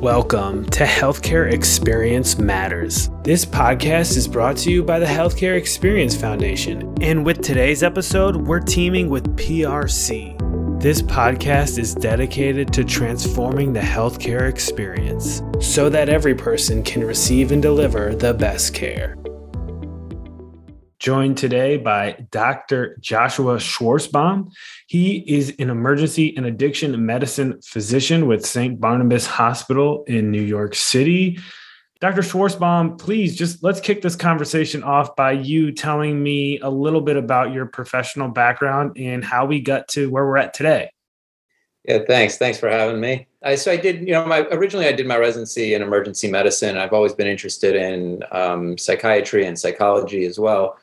Welcome to Healthcare Experience Matters. This podcast is brought to you by the Healthcare Experience Foundation. And with today's episode, we're teaming with PRC. This podcast is dedicated to transforming the healthcare experience so that every person can receive and deliver the best care joined today by Dr. Joshua Schwarzbaum. He is an emergency and addiction medicine physician with St. Barnabas Hospital in New York City. Dr. Schwarzbaum, please just let's kick this conversation off by you telling me a little bit about your professional background and how we got to where we're at today. Yeah, thanks. Thanks for having me. I, so I did, you know, my originally I did my residency in emergency medicine. I've always been interested in um, psychiatry and psychology as well.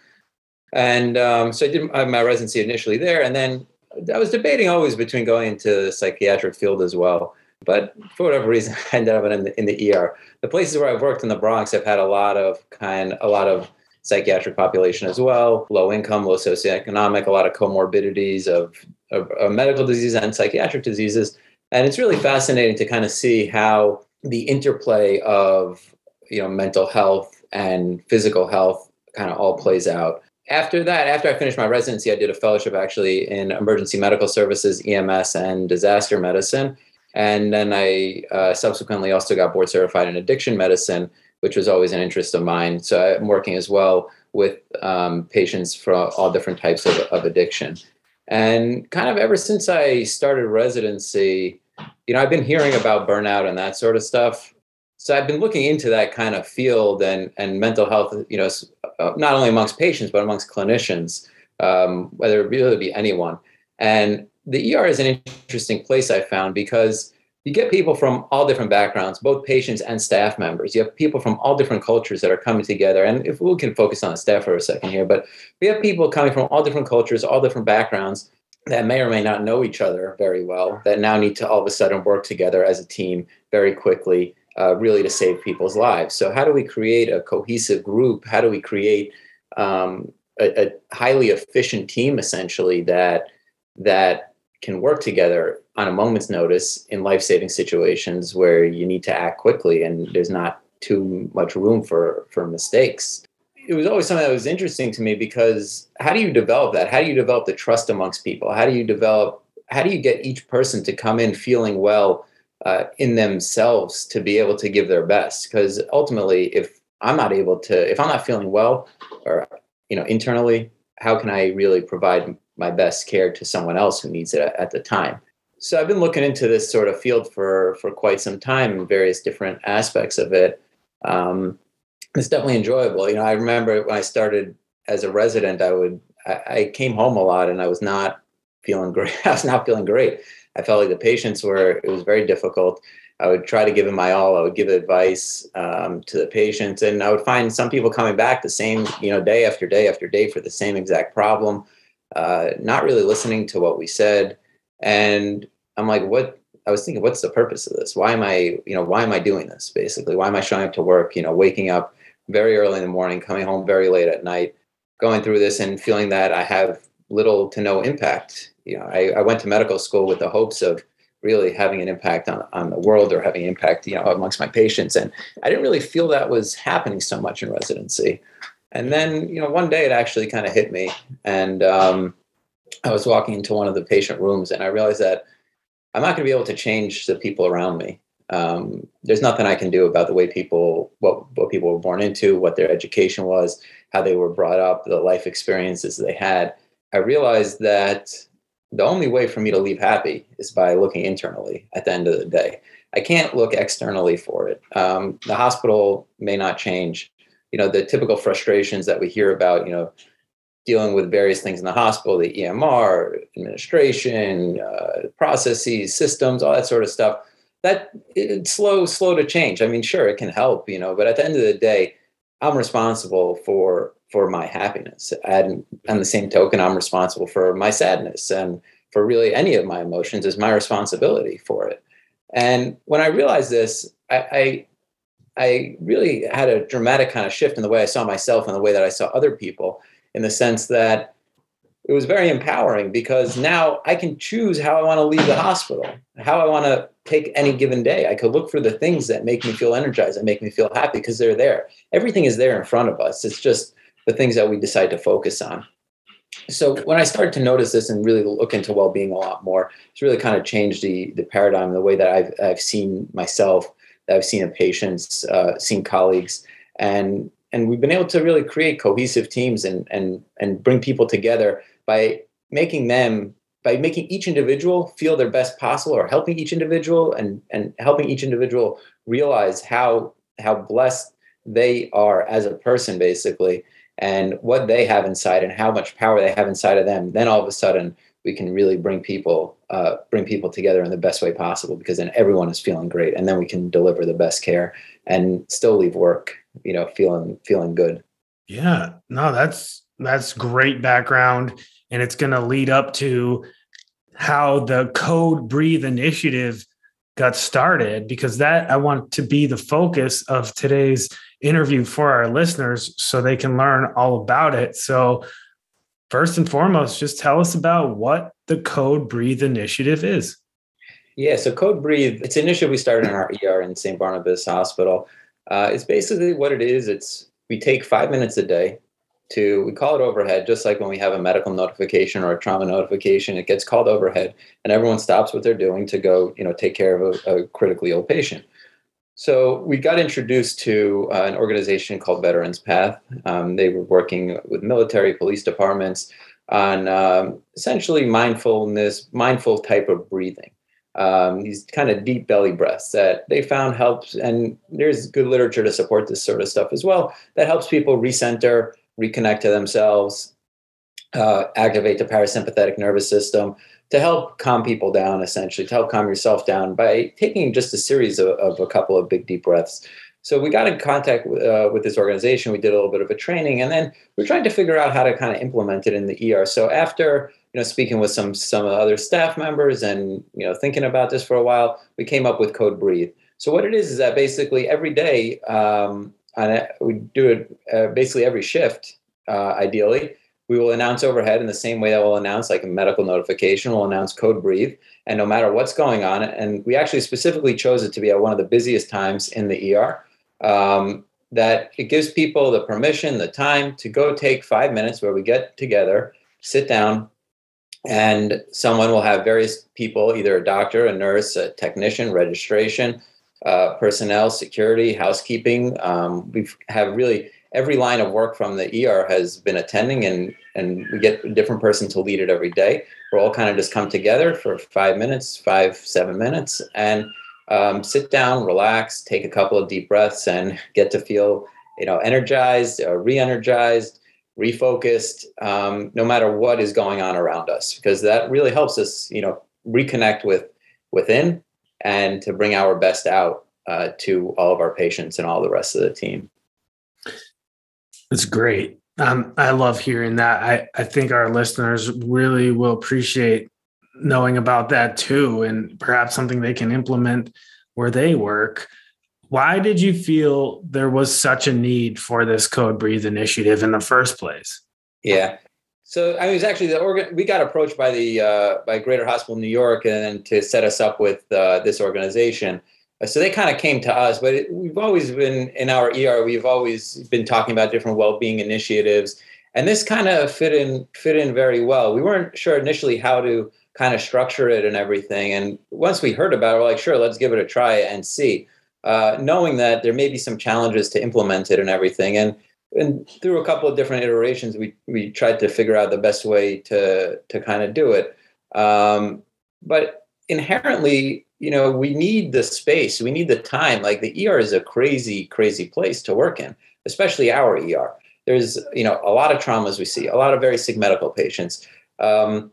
And um, so I did my residency initially there, and then I was debating always between going into the psychiatric field as well. But for whatever reason, I ended up in the, in the ER. The places where I've worked in the Bronx, I've had a lot of kind, a lot of psychiatric population as well, low income, low socioeconomic, a lot of comorbidities of, of, of medical diseases and psychiatric diseases. And it's really fascinating to kind of see how the interplay of you know mental health and physical health kind of all plays out after that, after I finished my residency, I did a fellowship actually in emergency medical services, EMS, and disaster medicine. And then I uh, subsequently also got board certified in addiction medicine, which was always an interest of mine. So I'm working as well with um, patients for all different types of, of addiction. And kind of ever since I started residency, you know, I've been hearing about burnout and that sort of stuff so I've been looking into that kind of field and and mental health, you know, uh, not only amongst patients but amongst clinicians, um, whether it really be anyone. And the ER is an interesting place I found because you get people from all different backgrounds, both patients and staff members. You have people from all different cultures that are coming together. And if we can focus on the staff for a second here, but we have people coming from all different cultures, all different backgrounds that may or may not know each other very well, that now need to all of a sudden work together as a team very quickly uh, really to save people's lives. So, how do we create a cohesive group? How do we create um, a, a, highly efficient team, essentially that that can work together on a moment's notice in life-saving situations where you need to act quickly and there's not too much room for for mistakes. It was always something that was interesting to me because how do you develop that? How do you develop the trust amongst people? How do you develop? How do you get each person to come in feeling well? Uh, in themselves to be able to give their best. Because ultimately, if I'm not able to, if I'm not feeling well, or you know, internally, how can I really provide my best care to someone else who needs it at the time? So I've been looking into this sort of field for for quite some time in various different aspects of it. Um, it's definitely enjoyable. You know, I remember when I started as a resident, I would I, I came home a lot and I was not feeling great. I was not feeling great. I felt like the patients were, it was very difficult. I would try to give them my all. I would give advice um, to the patients, and I would find some people coming back the same, you know, day after day after day for the same exact problem, uh, not really listening to what we said. And I'm like, what? I was thinking, what's the purpose of this? Why am I, you know, why am I doing this? Basically, why am I showing up to work? You know, waking up very early in the morning, coming home very late at night, going through this, and feeling that I have little to no impact you know, I, I went to medical school with the hopes of really having an impact on, on the world or having impact, you know, amongst my patients. And I didn't really feel that was happening so much in residency. And then, you know, one day it actually kind of hit me. And um, I was walking into one of the patient rooms and I realized that I'm not going to be able to change the people around me. Um, there's nothing I can do about the way people, what, what people were born into, what their education was, how they were brought up, the life experiences they had. I realized that the only way for me to leave happy is by looking internally at the end of the day. I can't look externally for it. Um, the hospital may not change. You know, the typical frustrations that we hear about, you know, dealing with various things in the hospital, the EMR, administration, uh, processes, systems, all that sort of stuff. That it's slow, slow to change. I mean, sure, it can help, you know, but at the end of the day, I'm responsible for for my happiness. And on the same token, I'm responsible for my sadness and for really any of my emotions is my responsibility for it. And when I realized this, I, I, I really had a dramatic kind of shift in the way I saw myself and the way that I saw other people, in the sense that it was very empowering because now I can choose how I want to leave the hospital, how I want to take any given day. I could look for the things that make me feel energized and make me feel happy because they're there. Everything is there in front of us. It's just the things that we decide to focus on. So when I started to notice this and really look into well-being a lot more, it's really kind of changed the the paradigm, the way that I've I've seen myself, that I've seen in patients, uh, seen colleagues, and and we've been able to really create cohesive teams and and and bring people together by making them by making each individual feel their best possible or helping each individual and and helping each individual realize how how blessed they are as a person basically and what they have inside and how much power they have inside of them. Then all of a sudden we can really bring people uh, bring people together in the best way possible because then everyone is feeling great and then we can deliver the best care and still leave work you know feeling feeling good. Yeah. No that's that's great background and it's going to lead up to how the code breathe initiative got started because that i want to be the focus of today's interview for our listeners so they can learn all about it. So first and foremost just tell us about what the code breathe initiative is. Yeah so code breathe it's an initiative we started in our er in st barnabas hospital. Uh, it's basically what it is. It's we take five minutes a day to we call it overhead just like when we have a medical notification or a trauma notification it gets called overhead and everyone stops what they're doing to go you know take care of a, a critically ill patient. So we got introduced to uh, an organization called veterans path. Um, they were working with military police departments on um, essentially mindfulness mindful type of breathing. Um, these kind of deep belly breaths that they found helps and there's good literature to support this sort of stuff as well that helps people recenter reconnect to themselves, uh, activate the parasympathetic nervous system to help calm people down, essentially, to help calm yourself down by taking just a series of, of a couple of big deep breaths. So we got in contact uh, with this organization. We did a little bit of a training, and then we're trying to figure out how to kind of implement it in the ER. So after you know speaking with some some other staff members and you know thinking about this for a while, we came up with Code Breathe. So what it is is that basically every day um, on we do it uh, basically every shift. Uh, ideally, we will announce overhead in the same way that we'll announce like a medical notification. We'll announce code breathe, and no matter what's going on, and we actually specifically chose it to be at one of the busiest times in the ER. Um, that it gives people the permission, the time to go take five minutes where we get together, sit down, and someone will have various people, either a doctor, a nurse, a technician, registration, uh, personnel, security, housekeeping. Um, we have really every line of work from the ER has been attending, and and we get a different person to lead it every day. We're all kind of just come together for five minutes, five seven minutes, and um, sit down, relax, take a couple of deep breaths, and get to feel you know energized, uh, re-energized, refocused, um, no matter what is going on around us, because that really helps us you know reconnect with within and to bring our best out uh, to all of our patients and all the rest of the team. That's great. Um, I love hearing that. I, I think our listeners really will appreciate knowing about that too, and perhaps something they can implement where they work. Why did you feel there was such a need for this Code Breathe initiative in the first place? Yeah, so I mean, it was actually the organ. We got approached by the uh, by Greater Hospital New York and to set us up with uh, this organization. Uh, so they kind of came to us, but it, we've always been in our ER. We've always been talking about different well-being initiatives, and this kind of fit in fit in very well. We weren't sure initially how to kind of structure it and everything, and once we heard about it, we're like, sure, let's give it a try and see. Uh, knowing that there may be some challenges to implement it and everything, and and through a couple of different iterations, we we tried to figure out the best way to to kind of do it. Um, but inherently, you know, we need the space, we need the time. Like the ER is a crazy, crazy place to work in, especially our ER. There's you know a lot of traumas we see, a lot of very sick medical patients, um,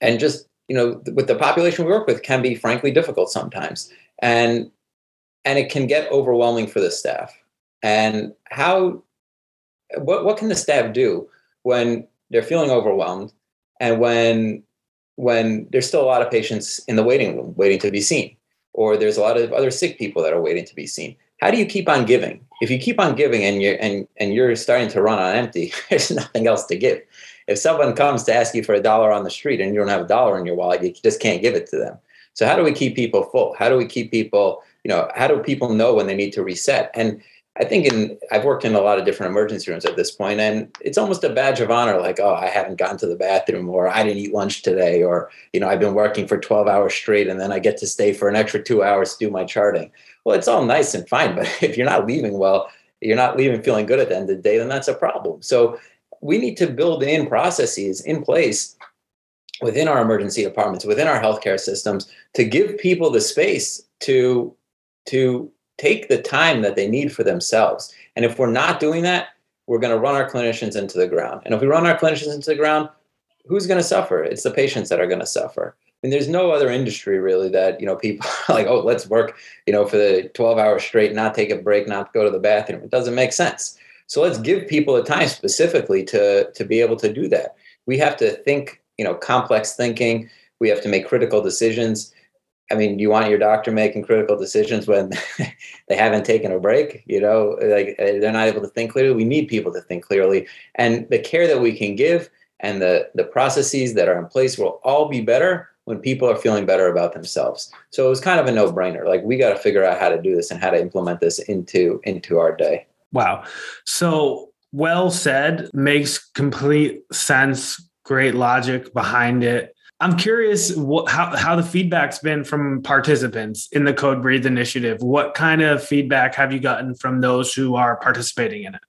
and just you know with the population we work with can be frankly difficult sometimes, and and it can get overwhelming for the staff. And how what what can the staff do when they're feeling overwhelmed and when when there's still a lot of patients in the waiting room waiting to be seen or there's a lot of other sick people that are waiting to be seen how do you keep on giving? If you keep on giving and you're and and you're starting to run on empty, there's nothing else to give. If someone comes to ask you for a dollar on the street and you don't have a dollar in your wallet, you just can't give it to them. So how do we keep people full? How do we keep people, you know, how do people know when they need to reset? And I think in I've worked in a lot of different emergency rooms at this point, and it's almost a badge of honor, like, oh, I haven't gone to the bathroom, or I didn't eat lunch today, or you know, I've been working for 12 hours straight, and then I get to stay for an extra two hours to do my charting. Well, it's all nice and fine, but if you're not leaving well, you're not leaving feeling good at the end of the day, then that's a problem. So we need to build in processes in place within our emergency departments, within our healthcare systems, to give people the space to to take the time that they need for themselves. And if we're not doing that, we're going to run our clinicians into the ground. And if we run our clinicians into the ground, who's going to suffer? It's the patients that are going to suffer. I mean, there's no other industry really that you know people like, oh, let's work, you know, for the 12 hours straight, not take a break, not go to the bathroom. It doesn't make sense. So let's give people the time specifically to to be able to do that. We have to think, you know, complex thinking. We have to make critical decisions. I mean, you want your doctor making critical decisions when they haven't taken a break? You know, like uh, they're not able to think clearly. We need people to think clearly, and the care that we can give and the the processes that are in place will all be better when people are feeling better about themselves. So it was kind of a no brainer. Like we got to figure out how to do this and how to implement this into into our day. Wow. So well said. Makes complete sense. Great logic behind it. I'm curious what, how, how the feedback's been from participants in the Code Breathe initiative. What kind of feedback have you gotten from those who are participating in it?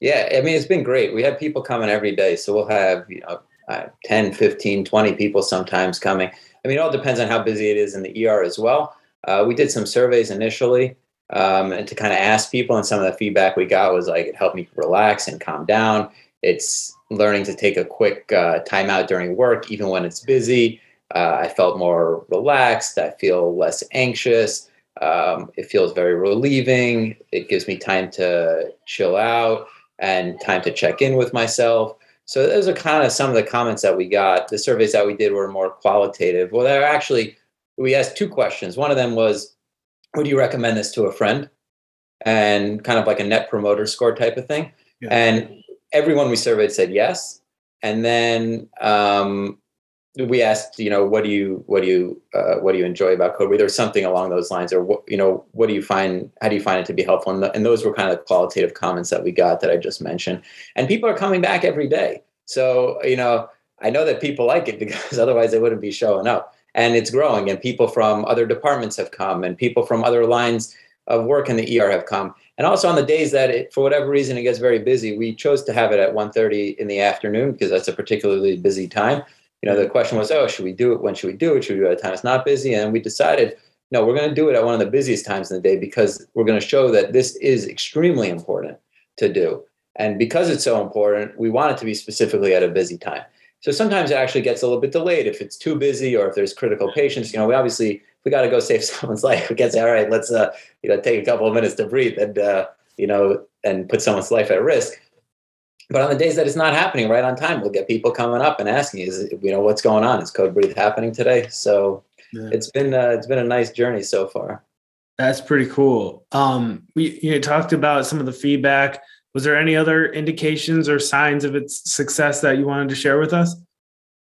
Yeah, I mean, it's been great. We have people coming every day. So we'll have, you know, uh, 10, 15, 20 people sometimes coming. I mean, it all depends on how busy it is in the ER as well. Uh, we did some surveys initially um, and to kind of ask people, and some of the feedback we got was like it helped me relax and calm down. It's learning to take a quick uh, time out during work, even when it's busy. Uh, I felt more relaxed. I feel less anxious. Um, it feels very relieving. It gives me time to chill out and time to check in with myself. So those are kind of some of the comments that we got. The surveys that we did were more qualitative. Well, they're actually we asked two questions. One of them was, "Would you recommend this to a friend?" And kind of like a net promoter score type of thing. Yeah. And everyone we surveyed said yes. And then um, we asked, you know, what do you what do you uh, what do you enjoy about code? Was something along those lines, or what you know, what do you find? How do you find it to be helpful? And, the, and those were kind of the qualitative comments that we got that I just mentioned. And people are coming back every day. So you know, I know that people like it because otherwise they wouldn't be showing up. And it's growing, and people from other departments have come, and people from other lines of work in the ER have come. And also on the days that it, for whatever reason, it gets very busy, we chose to have it at 1.30 in the afternoon because that's a particularly busy time. You know, the question was, oh, should we do it? When should we do it? Should we do it at a time it's not busy? And we decided, no, we're going to do it at one of the busiest times in the day because we're going to show that this is extremely important to do. And because it's so important, we want it to be specifically at a busy time. So sometimes it actually gets a little bit delayed if it's too busy or if there's critical patients. You know, we obviously we got to go save someone's life. We can't say, all right, let's uh, you know take a couple of minutes to breathe and uh, you know and put someone's life at risk. But on the days that it's not happening right on time, we'll get people coming up and asking, "Is you know what's going on? Is Code Breathe happening today?" So yeah. it's been uh, it's been a nice journey so far. That's pretty cool. Um, we you talked about some of the feedback. Was there any other indications or signs of its success that you wanted to share with us?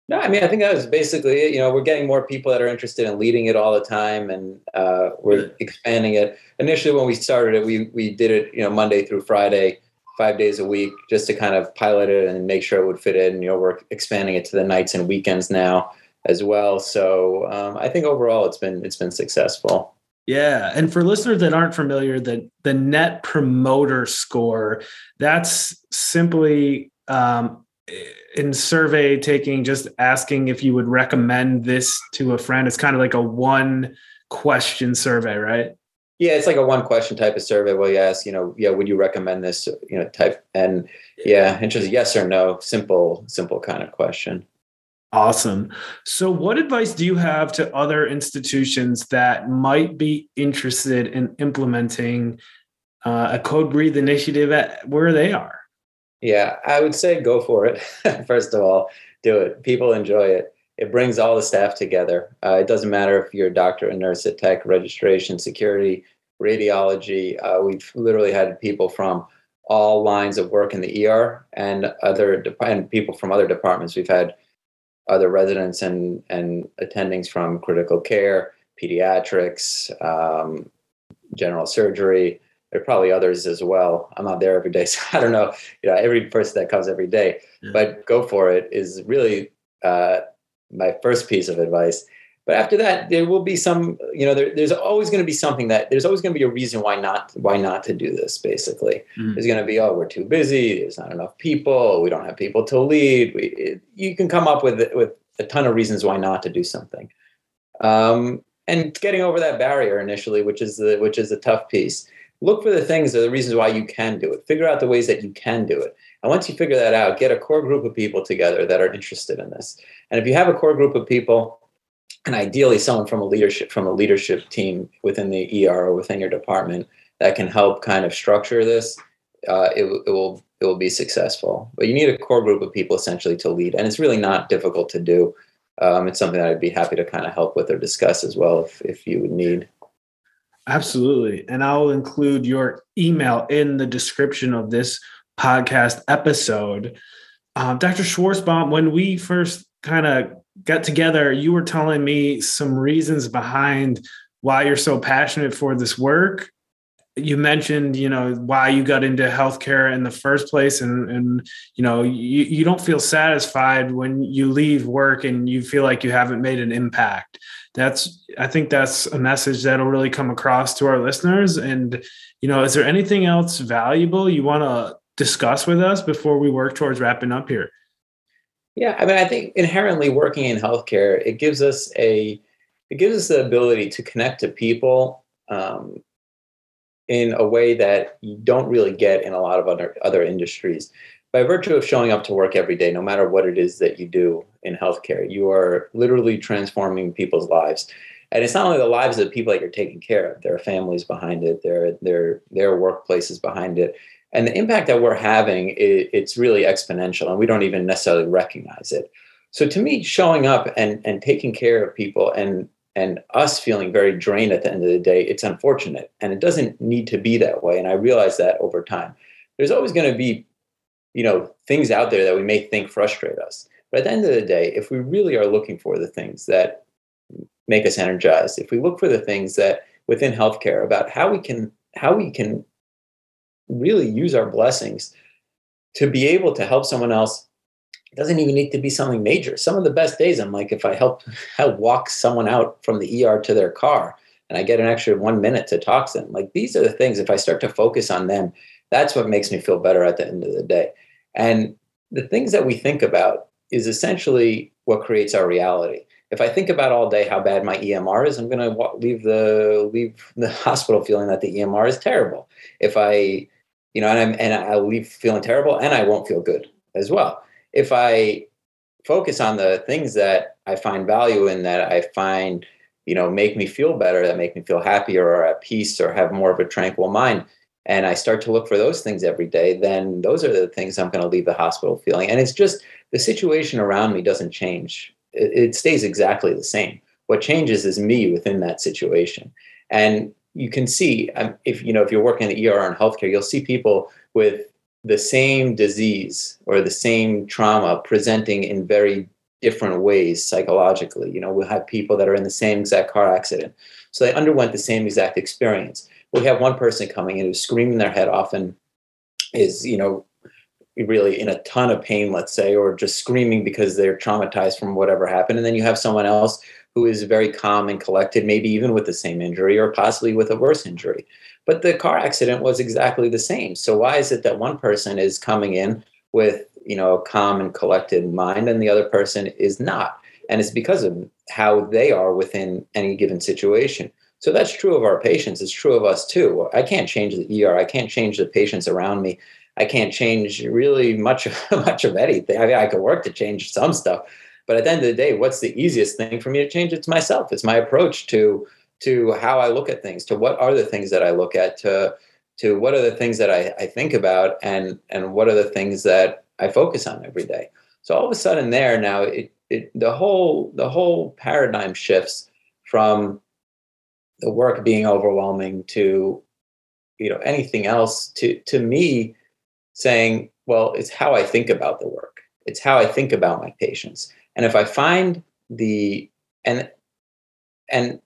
No, I mean, I think that was basically it. You know, we're getting more people that are interested in leading it all the time, and uh, we're expanding it. Initially, when we started it, we we did it, you know, Monday through Friday, five days a week, just to kind of pilot it and make sure it would fit in. You know, we're expanding it to the nights and weekends now as well. So um, I think overall, it's been it's been successful. Yeah, and for listeners that aren't familiar, the the Net Promoter Score that's simply um, in survey taking just asking if you would recommend this to a friend. It's kind of like a one question survey right? Yeah it's like a one question type of survey where you ask you know yeah would you recommend this you know type? And yeah. and just yes or no simple simple kind of question. Awesome. So what advice do you have to other institutions that might be interested in implementing uh, a code breathe initiative at where they are yeah, I would say go for it. First of all, do it. People enjoy it. It brings all the staff together. Uh, it doesn't matter if you're a doctor, a nurse, a tech, registration, security, radiology. Uh, we've literally had people from all lines of work in the ER and other and people from other departments. We've had other residents and and attendings from critical care, pediatrics, um, general surgery. There are probably others as well. I'm not there every day, so I don't know. You know, every person that comes every day, yeah. but go for it is really uh, my first piece of advice. But after that, there will be some. You know, there, there's always going to be something that there's always going to be a reason why not why not to do this. Basically, mm. there's going to be oh we're too busy. There's not enough people. We don't have people to lead. We it, you can come up with with a ton of reasons why not to do something. Um, and getting over that barrier initially, which is the which is a tough piece. Look for the things or the reasons why you can do it. Figure out the ways that you can do it. And once you figure that out, get a core group of people together that are interested in this. And if you have a core group of people, and ideally someone from a leadership from a leadership team within the ER or within your department that can help kind of structure this, uh, it, it will it will be successful. But you need a core group of people essentially to lead, and it's really not difficult to do. Um, it's something that I'd be happy to kind of help with or discuss as well if if you would need. Absolutely, and I'll include your email in the description of this podcast episode. Um, Dr. Schwarzbaum, when we first kind of got together, you were telling me some reasons behind why you're so passionate for this work. You mentioned, you know, why you got into healthcare in the first place, and and you know, you, you don't feel satisfied when you leave work and you feel like you haven't made an impact. That's I think that's a message that'll really come across to our listeners. And you know, is there anything else valuable you want to discuss with us before we work towards wrapping up here? Yeah, I mean, I think inherently working in healthcare, it gives us a it gives us the ability to connect to people um, in a way that you don't really get in a lot of other other industries. By virtue of showing up to work every day, no matter what it is that you do in healthcare, you are literally transforming people's lives. And it's not only the lives of the people that you're taking care of; there are families behind it, there there there are workplaces behind it. And the impact that we're having it, it's really exponential and we don't even necessarily recognize it. So to me showing up and and taking care of people and and us feeling very drained at the end of the day it's unfortunate. And it doesn't need to be that way. And i realize that over time. There's always going to be you know things out there that we may think frustrate us but at the end of the day if we really are looking for the things that make us energized if we look for the things that within healthcare about how we can how we can really use our blessings to be able to help someone else it doesn't even need to be something major. Some of the best days i'm like if i help help walk someone out from the er to their car and i get an extra one minute to talk to them. Like these are the things if i start to focus on them that's what makes me feel better at the end of the day. And the things that we think about is essentially what creates our reality if I think about all day how bad my EMR is, I'm going to leave the leave the hospital feeling that the EMR is terrible. If I you know, and I'm and I'll leave feeling terrible and I won't feel good as well. If I focus on the things that I find value in that I find, you know, make me feel better, that make me feel happier or at peace or have more of a tranquil mind, and I start to look for those things every day, then those are the things I'm going to leave the hospital feeling. And it's just the situation around me doesn't change. It, it stays exactly the same. What changes is me within that situation. And you can see um, if you know if you're working in the ER and healthcare, you'll see people with the same disease or the same trauma presenting in very different ways psychologically. You know, we'll have people that are in the same exact car accident, so they underwent the same exact experience. We have one person coming in who's screaming their head off and is you know really in a ton of pain, let's say, or just screaming because they're traumatized from whatever happened, and then you have someone else who is very calm and collected, maybe even with the same injury or possibly with a worse injury. But the car accident was exactly the same. So why is it that one person is coming in with, you know, a calm and collected mind and the other person is not? And it's because of how they are within any given situation. So that's true of our patients. It's true of us too. I can't change the ER. I can't change the patients around me. I can't change really much, much of anything. I mean, I could work to change some stuff, but at the end of the day, what's the easiest thing for me to change? It's myself. It's my approach to to how I look at things, to what are the things that I look at, to to what are the things that I, I think about and and what are the things that I focus on every day. So all of a sudden there now it, it the whole the whole paradigm shifts from the work being overwhelming to you know anything else to to me saying well it's how i think about the work. It's how i think about my patients. And if i find the and and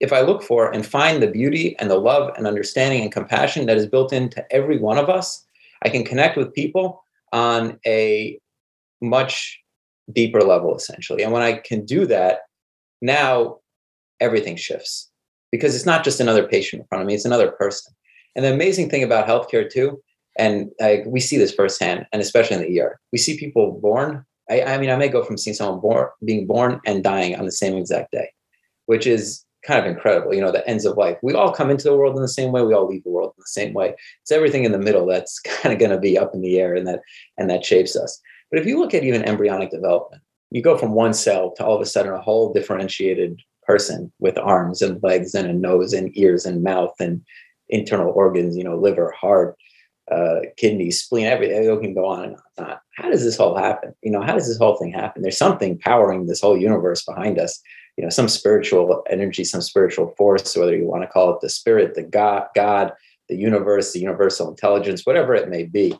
if i look for and find the beauty and the love and understanding and compassion that is built into every one of us i can connect with people on a much deeper level essentially. And when i can do that now everything shifts because it's not just another patient in front of me it's another person. And the amazing thing about healthcare too and I, we see this firsthand and especially in the ER we see people born I, I mean i may go from seeing someone born being born and dying on the same exact day which is kind of incredible you know the ends of life. We all come into the world in the same way we all leave the world in the same way. It's everything in the middle that's kind of going to be up in the air and that and that shapes us. But if you look at even embryonic development you go from one cell to all of a sudden a whole differentiated person with arms and legs and a nose and ears and mouth and internal organs, you know, liver, heart, uh, kidneys, spleen, everything. You can go on and on. How does this all happen? You know, how does this whole thing happen? There's something powering this whole universe behind us. You know, some spiritual energy, some spiritual force, whether you want to call it the spirit, the God, God, the universe, the universal intelligence, whatever it may be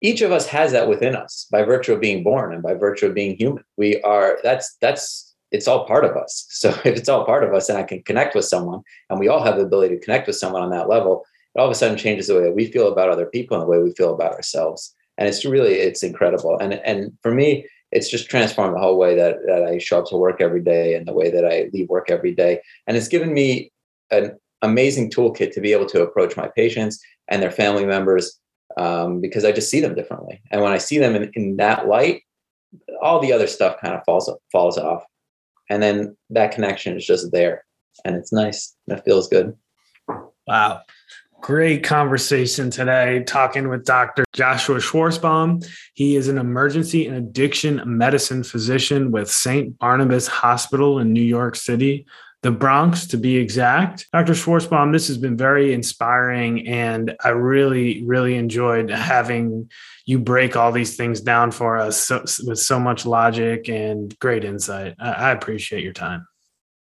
each of us has that within us by virtue of being born and by virtue of being human we are that's that's it's all part of us so if it's all part of us and i can connect with someone and we all have the ability to connect with someone on that level it all of a sudden changes the way that we feel about other people and the way we feel about ourselves and it's really it's incredible and and for me it's just transformed the whole way that, that i show up to work every day and the way that i leave work every day and it's given me an amazing toolkit to be able to approach my patients and their family members um, because I just see them differently. And when I see them in, in that light, all the other stuff kind of falls falls off, and then that connection is just there, and it's nice. And it feels good. Wow. Great conversation today talking with Dr. Joshua Schwarzbaum. He is an emergency and addiction medicine physician with St. Barnabas Hospital in New York City the Bronx to be exact. Dr. Schwarzbaum, this has been very inspiring, and I really, really enjoyed having you break all these things down for us so, with so much logic and great insight. I, I, appreciate your time.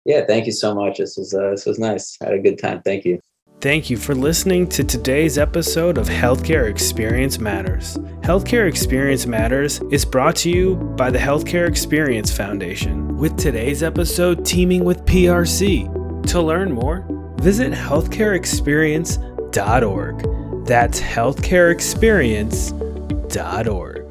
Yeah, thank you so much. This was uh, this was nice. I had a good time. Thank you. Thank you for listening to today's episode of Healthcare Experience Matters. Healthcare Experience Matters is brought to you by the Healthcare Experience Foundation, with today's episode teaming with PRC. To learn more, visit healthcareexperience.org. That's healthcareexperience.org.